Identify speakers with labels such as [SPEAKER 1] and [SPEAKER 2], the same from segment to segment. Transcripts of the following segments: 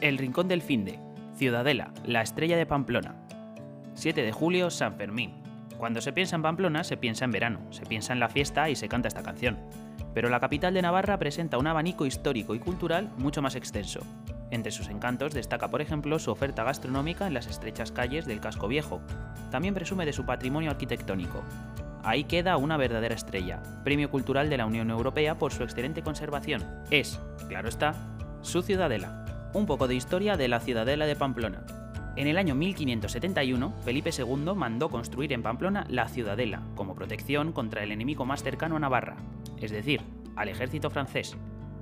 [SPEAKER 1] El Rincón del Finde, Ciudadela, la estrella de Pamplona. 7 de julio, San Fermín. Cuando se piensa en Pamplona, se piensa en verano, se piensa en la fiesta y se canta esta canción. Pero la capital de Navarra presenta un abanico histórico y cultural mucho más extenso. Entre sus encantos destaca, por ejemplo, su oferta gastronómica en las estrechas calles del Casco Viejo. También presume de su patrimonio arquitectónico. Ahí queda una verdadera estrella, Premio Cultural de la Unión Europea por su excelente conservación. Es, claro está, su ciudadela. Un poco de historia de la ciudadela de Pamplona. En el año 1571, Felipe II mandó construir en Pamplona la ciudadela, como protección contra el enemigo más cercano a Navarra, es decir, al ejército francés.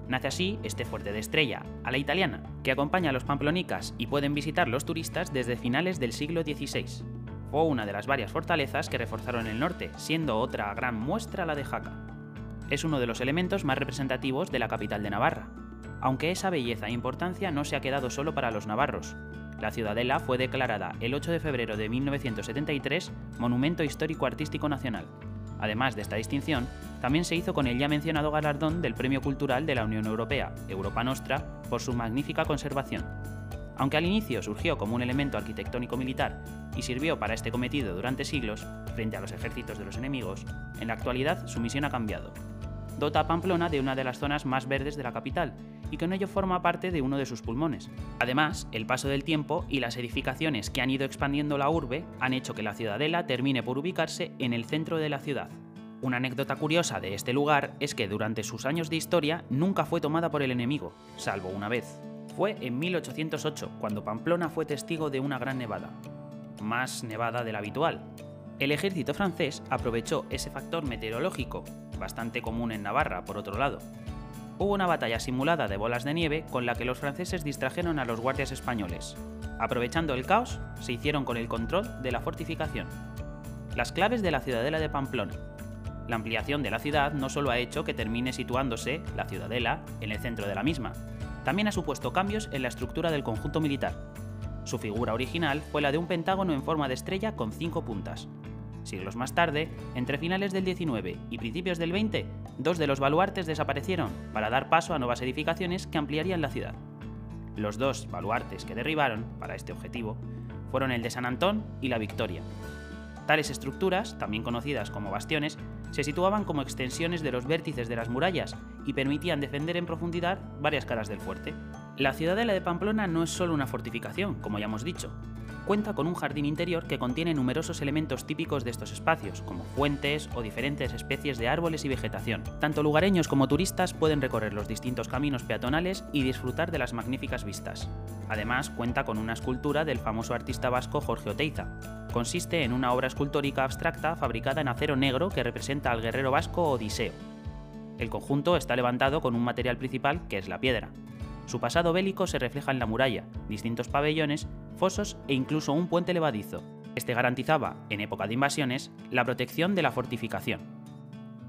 [SPEAKER 1] Nace así este fuerte de estrella, a la italiana, que acompaña a los pamplonicas y pueden visitar los turistas desde finales del siglo XVI. Fue una de las varias fortalezas que reforzaron el norte, siendo otra gran muestra la de Jaca. Es uno de los elementos más representativos de la capital de Navarra, aunque esa belleza e importancia no se ha quedado solo para los navarros. La ciudadela fue declarada el 8 de febrero de 1973 Monumento Histórico Artístico Nacional. Además de esta distinción, también se hizo con el ya mencionado galardón del Premio Cultural de la Unión Europea, Europa Nostra, por su magnífica conservación. Aunque al inicio surgió como un elemento arquitectónico militar y sirvió para este cometido durante siglos, frente a los ejércitos de los enemigos, en la actualidad su misión ha cambiado. Dota a Pamplona de una de las zonas más verdes de la capital y con ello forma parte de uno de sus pulmones. Además, el paso del tiempo y las edificaciones que han ido expandiendo la urbe han hecho que la ciudadela termine por ubicarse en el centro de la ciudad. Una anécdota curiosa de este lugar es que durante sus años de historia nunca fue tomada por el enemigo, salvo una vez. Fue en 1808, cuando Pamplona fue testigo de una gran nevada. Más nevada de la habitual. El ejército francés aprovechó ese factor meteorológico, bastante común en Navarra por otro lado, hubo una batalla simulada de bolas de nieve con la que los franceses distrajeron a los guardias españoles. Aprovechando el caos, se hicieron con el control de la fortificación. Las claves de la ciudadela de Pamplona. La ampliación de la ciudad no solo ha hecho que termine situándose la ciudadela en el centro de la misma, también ha supuesto cambios en la estructura del conjunto militar. Su figura original fue la de un pentágono en forma de estrella con cinco puntas, Siglos más tarde, entre finales del 19 y principios del 20, dos de los baluartes desaparecieron para dar paso a nuevas edificaciones que ampliarían la ciudad. Los dos baluartes que derribaron, para este objetivo, fueron el de San Antón y la Victoria. Tales estructuras, también conocidas como bastiones, se situaban como extensiones de los vértices de las murallas y permitían defender en profundidad varias caras del fuerte. La ciudadela de Pamplona no es solo una fortificación, como ya hemos dicho, cuenta con un jardín interior que contiene numerosos elementos típicos de estos espacios, como fuentes o diferentes especies de árboles y vegetación. Tanto lugareños como turistas pueden recorrer los distintos caminos peatonales y disfrutar de las magníficas vistas. Además, cuenta con una escultura del famoso artista vasco Jorge Oteiza. Consiste en una obra escultórica abstracta fabricada en acero negro que representa al guerrero vasco Odiseo. El conjunto está levantado con un material principal que es la piedra. Su pasado bélico se refleja en la muralla, distintos pabellones, fosos e incluso un puente levadizo. Este garantizaba, en época de invasiones, la protección de la fortificación.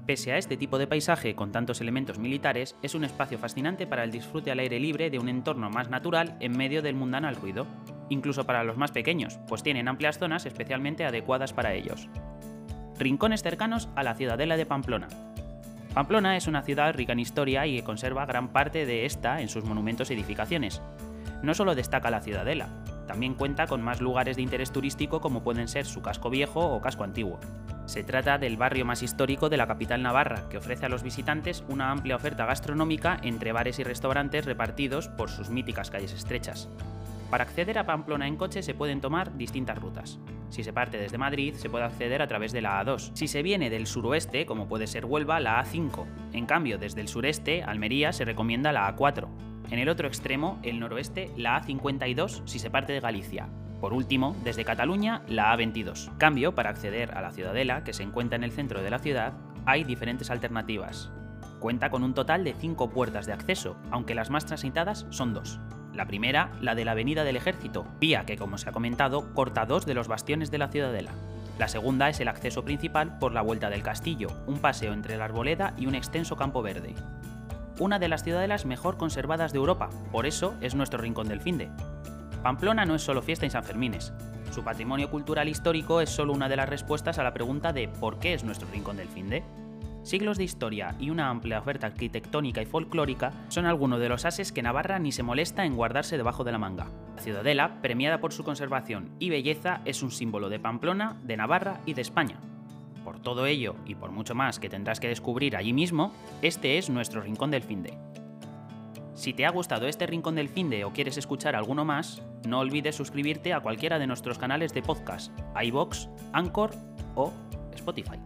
[SPEAKER 1] Pese a este tipo de paisaje con tantos elementos militares, es un espacio fascinante para el disfrute al aire libre de un entorno más natural en medio del mundanal ruido, incluso para los más pequeños, pues tienen amplias zonas especialmente adecuadas para ellos. Rincones cercanos a la ciudadela de Pamplona, Pamplona es una ciudad rica en historia y que conserva gran parte de esta en sus monumentos y edificaciones. No solo destaca la ciudadela, también cuenta con más lugares de interés turístico como pueden ser su casco viejo o casco antiguo. Se trata del barrio más histórico de la capital navarra, que ofrece a los visitantes una amplia oferta gastronómica entre bares y restaurantes repartidos por sus míticas calles estrechas. Para acceder a Pamplona en coche se pueden tomar distintas rutas. Si se parte desde Madrid, se puede acceder a través de la A2. Si se viene del suroeste, como puede ser Huelva, la A5. En cambio, desde el sureste, Almería, se recomienda la A4. En el otro extremo, el noroeste, la A52 si se parte de Galicia. Por último, desde Cataluña, la A22. Cambio, para acceder a la Ciudadela, que se encuentra en el centro de la ciudad, hay diferentes alternativas. Cuenta con un total de 5 puertas de acceso, aunque las más transitadas son dos. La primera, la de la Avenida del Ejército, vía que, como se ha comentado, corta dos de los bastiones de la ciudadela. La segunda es el acceso principal por la Vuelta del Castillo, un paseo entre la arboleda y un extenso campo verde. Una de las ciudadelas mejor conservadas de Europa, por eso es nuestro rincón del finde. Pamplona no es solo fiesta y San Fermines. Su patrimonio cultural histórico es solo una de las respuestas a la pregunta de ¿por qué es nuestro rincón del finde? Siglos de historia y una amplia oferta arquitectónica y folclórica son algunos de los ases que Navarra ni se molesta en guardarse debajo de la manga. La ciudadela, premiada por su conservación y belleza, es un símbolo de Pamplona, de Navarra y de España. Por todo ello y por mucho más que tendrás que descubrir allí mismo, este es nuestro Rincón del Finde. Si te ha gustado este Rincón del Finde o quieres escuchar alguno más, no olvides suscribirte a cualquiera de nuestros canales de podcast, iBox, Anchor o Spotify.